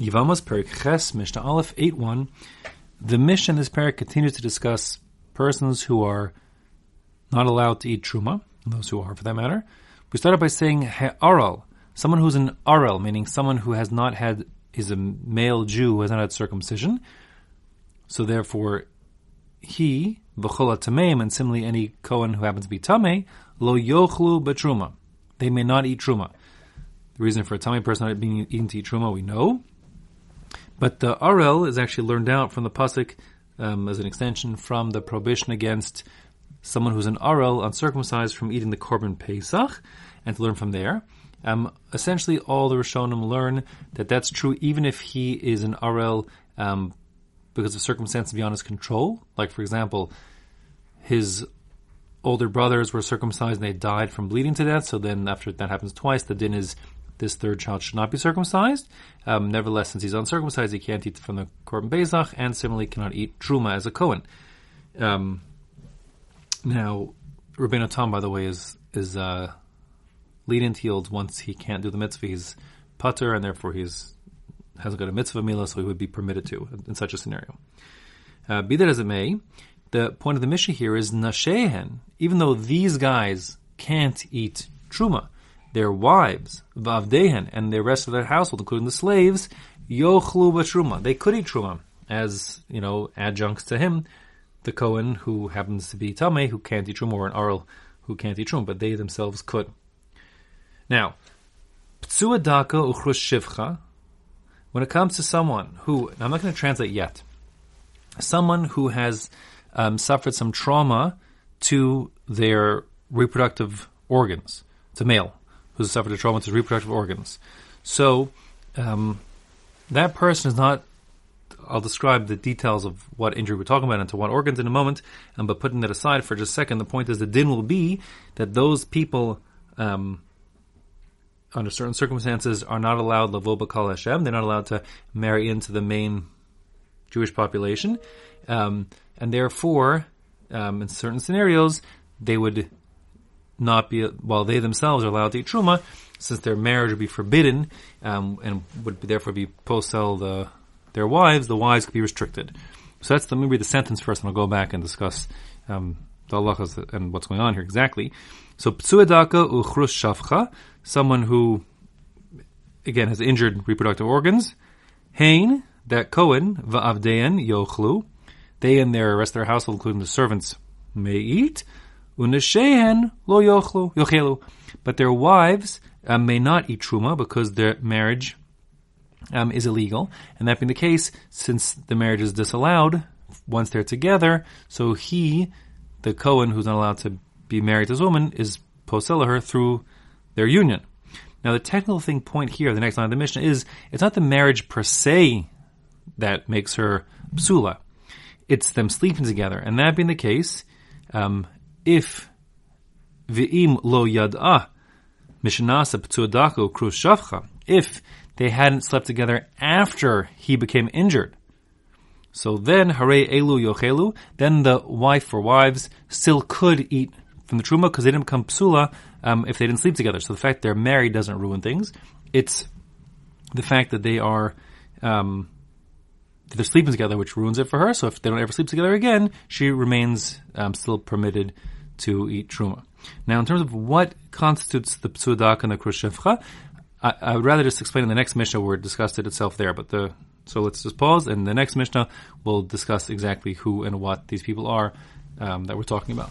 Yevamos Perik Ches, Mishnah Aleph 8.1. The Mishnah in this parak continues to discuss persons who are not allowed to eat truma, those who are for that matter. We started by saying he'aral, someone who's an aral, meaning someone who has not had, is a male Jew who has not had circumcision. So therefore, he, v'chola tameim, and similarly any Cohen who happens to be tame, lo yochlu betruma. They may not eat truma. The reason for a tame person not being eaten to eat truma, we know. But the aral is actually learned out from the pasuk um, as an extension from the prohibition against someone who's an aral uncircumcised from eating the korban pesach, and to learn from there. Um, essentially, all the Rishonim learn that that's true even if he is an aral um, because of circumstances beyond his control. Like, for example, his older brothers were circumcised and they died from bleeding to death. So then, after that happens twice, the din is this third child should not be circumcised. Um, nevertheless, since he's uncircumcised, he can't eat from the korban pesach, and similarly cannot eat truma as a kohen. Um, now, Rabbeinu Tam, by the way, is is uh, lenient yields once he can't do the mitzvah. He's patur, and therefore he's hasn't got a mitzvah mila, so he would be permitted to in such a scenario. Uh, be that as it may, the point of the Mishnah here is nashehen. Even though these guys can't eat truma, their wives, Vavdehen, and the rest of their household, including the slaves, Yochlu Truma. They could eat Truma as, you know, adjuncts to him, the Cohen who happens to be Tameh, who can't eat Truma, or an aral who can't eat Truma, but they themselves could. Now, Ptsuadaka Uchrus Shivcha, when it comes to someone who, I'm not going to translate yet, someone who has um, suffered some trauma to their reproductive organs, a male, who's suffered a trauma to his reproductive organs. So um, that person is not. I'll describe the details of what injury we're talking about and to what organs in a moment. Um, but putting that aside for just a second, the point is the din will be that those people, um, under certain circumstances, are not allowed lavo bakal Hashem. They're not allowed to marry into the main Jewish population, um, and therefore, um, in certain scenarios, they would not be, while they themselves are allowed to eat truma, since their marriage would be forbidden um, and would therefore be posel the their wives, the wives could be restricted. So that's the maybe the sentence first, and I'll go back and discuss um, the halachas and what's going on here exactly. So psuedaka uchrus shavcha, someone who again has injured reproductive organs. Hain that Cohen va'avdein yochlu, they and their rest of their household, including the servants, may eat. Uneshehen lo yochlu yochelu, but their wives um, may not eat truma because their marriage um, is illegal. And that being the case, since the marriage is disallowed once they're together, so he, the Cohen, who's not allowed to be married to this woman, is posela her through their union. Now, the technical thing point here, the next line of the Mishnah is it's not the marriage per se that makes her psula. It's them sleeping together. And that being the case, um, if v'im lo yad'ah mishnasa p'tuadaku krus if they hadn't slept together after he became injured, so then hare elu yochelu, then the wife or wives still could eat from the truma because they didn't become psula um, if they didn't sleep together. So the fact they're married doesn't ruin things. It's the fact that they are um, they're sleeping together, which ruins it for her. So if they don't ever sleep together again, she remains um, still permitted to eat truma. Now, in terms of what constitutes the psudak and the krushevcha, I, I, would rather just explain in the next Mishnah where it discussed it itself there. But the so let's just pause, and the next Mishnah will discuss exactly who and what these people are um, that we're talking about.